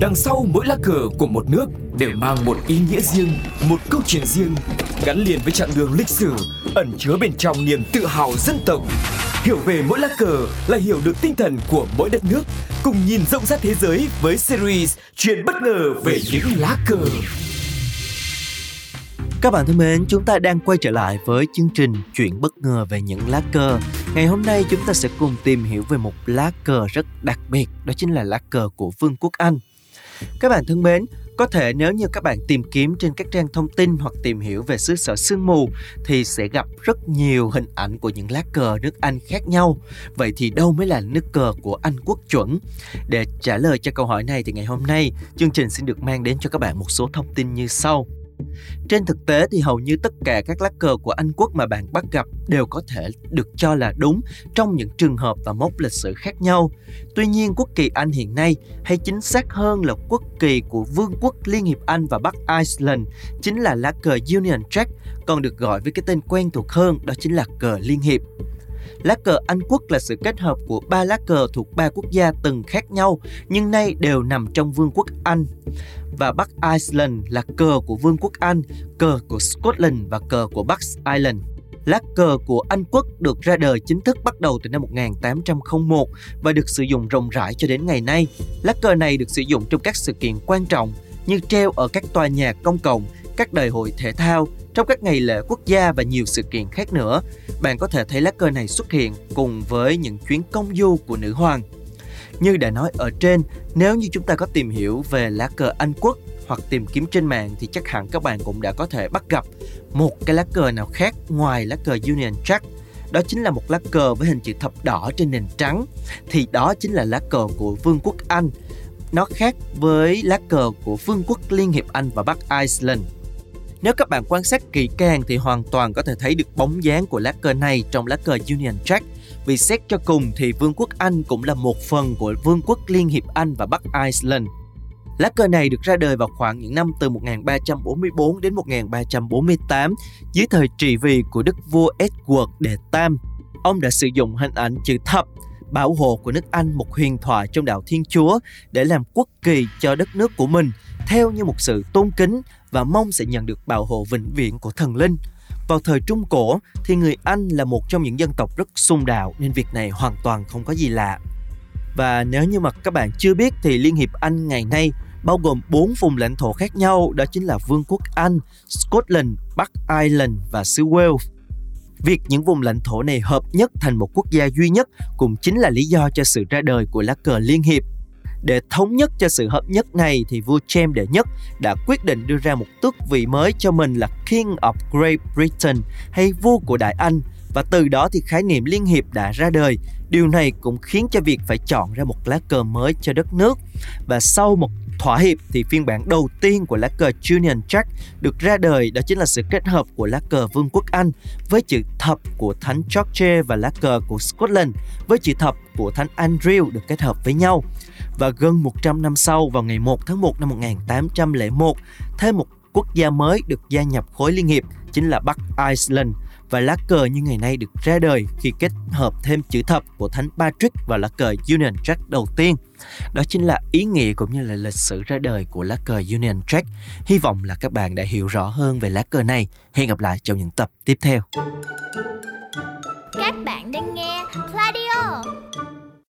Đằng sau mỗi lá cờ của một nước đều mang một ý nghĩa riêng, một câu chuyện riêng, gắn liền với chặng đường lịch sử, ẩn chứa bên trong niềm tự hào dân tộc. Hiểu về mỗi lá cờ là hiểu được tinh thần của mỗi đất nước, cùng nhìn rộng rãi thế giới với series Chuyện bất ngờ về những lá cờ. Các bạn thân mến, chúng ta đang quay trở lại với chương trình Chuyện bất ngờ về những lá cờ. Ngày hôm nay chúng ta sẽ cùng tìm hiểu về một lá cờ rất đặc biệt, đó chính là lá cờ của Vương quốc Anh. Các bạn thân mến, có thể nếu như các bạn tìm kiếm trên các trang thông tin hoặc tìm hiểu về xứ sở sương mù thì sẽ gặp rất nhiều hình ảnh của những lá cờ nước Anh khác nhau. Vậy thì đâu mới là nước cờ của Anh quốc chuẩn? Để trả lời cho câu hỏi này thì ngày hôm nay chương trình xin được mang đến cho các bạn một số thông tin như sau. Trên thực tế thì hầu như tất cả các lá cờ của Anh quốc mà bạn bắt gặp đều có thể được cho là đúng trong những trường hợp và mốc lịch sử khác nhau. Tuy nhiên quốc kỳ Anh hiện nay, hay chính xác hơn là quốc kỳ của Vương quốc Liên hiệp Anh và Bắc Iceland, chính là lá cờ Union Jack, còn được gọi với cái tên quen thuộc hơn đó chính là cờ Liên hiệp. Lá cờ Anh quốc là sự kết hợp của ba lá cờ thuộc ba quốc gia từng khác nhau nhưng nay đều nằm trong Vương quốc Anh. Và Bắc Iceland là cờ của Vương quốc Anh, cờ của Scotland và cờ của Bắc Ireland. Lá cờ của Anh quốc được ra đời chính thức bắt đầu từ năm 1801 và được sử dụng rộng rãi cho đến ngày nay. Lá cờ này được sử dụng trong các sự kiện quan trọng như treo ở các tòa nhà công cộng, các đại hội thể thao, trong các ngày lễ quốc gia và nhiều sự kiện khác nữa. Bạn có thể thấy lá cờ này xuất hiện cùng với những chuyến công du của nữ hoàng. Như đã nói ở trên, nếu như chúng ta có tìm hiểu về lá cờ Anh quốc hoặc tìm kiếm trên mạng thì chắc hẳn các bạn cũng đã có thể bắt gặp một cái lá cờ nào khác ngoài lá cờ Union Jack đó chính là một lá cờ với hình chữ thập đỏ trên nền trắng thì đó chính là lá cờ của Vương quốc Anh nó khác với lá cờ của Vương quốc Liên hiệp Anh và Bắc Iceland nếu các bạn quan sát kỹ càng thì hoàn toàn có thể thấy được bóng dáng của lá cờ này trong lá cờ Union Jack. Vì xét cho cùng thì Vương quốc Anh cũng là một phần của Vương quốc Liên hiệp Anh và Bắc Iceland. Lá cờ này được ra đời vào khoảng những năm từ 1344 đến 1348 dưới thời trị vì của đức vua Edward đệ Tam. Ông đã sử dụng hình ảnh chữ thập, bảo hộ của nước Anh một huyền thoại trong đạo Thiên Chúa để làm quốc kỳ cho đất nước của mình, theo như một sự tôn kính và mong sẽ nhận được bảo hộ vĩnh viễn của thần linh. Vào thời Trung Cổ thì người Anh là một trong những dân tộc rất xung đạo nên việc này hoàn toàn không có gì lạ. Và nếu như mà các bạn chưa biết thì Liên hiệp Anh ngày nay bao gồm 4 vùng lãnh thổ khác nhau đó chính là Vương quốc Anh, Scotland, Bắc Ireland và xứ Wales. Việc những vùng lãnh thổ này hợp nhất thành một quốc gia duy nhất cũng chính là lý do cho sự ra đời của lá cờ Liên hiệp để thống nhất cho sự hợp nhất này thì vua James đệ nhất đã quyết định đưa ra một tước vị mới cho mình là King of Great Britain hay vua của Đại Anh và từ đó thì khái niệm liên hiệp đã ra đời. Điều này cũng khiến cho việc phải chọn ra một lá cờ mới cho đất nước. Và sau một thỏa hiệp thì phiên bản đầu tiên của lá cờ Union Jack được ra đời đó chính là sự kết hợp của lá cờ Vương quốc Anh với chữ thập của thánh George và lá cờ của Scotland với chữ thập của thánh Andrew được kết hợp với nhau và gần 100 năm sau vào ngày 1 tháng 1 năm 1801, thêm một quốc gia mới được gia nhập khối liên hiệp chính là Bắc Iceland và lá cờ như ngày nay được ra đời khi kết hợp thêm chữ thập của Thánh Patrick và lá cờ Union Jack đầu tiên. Đó chính là ý nghĩa cũng như là lịch sử ra đời của lá cờ Union Jack. Hy vọng là các bạn đã hiểu rõ hơn về lá cờ này. Hẹn gặp lại trong những tập tiếp theo. Các bạn đang nghe Radio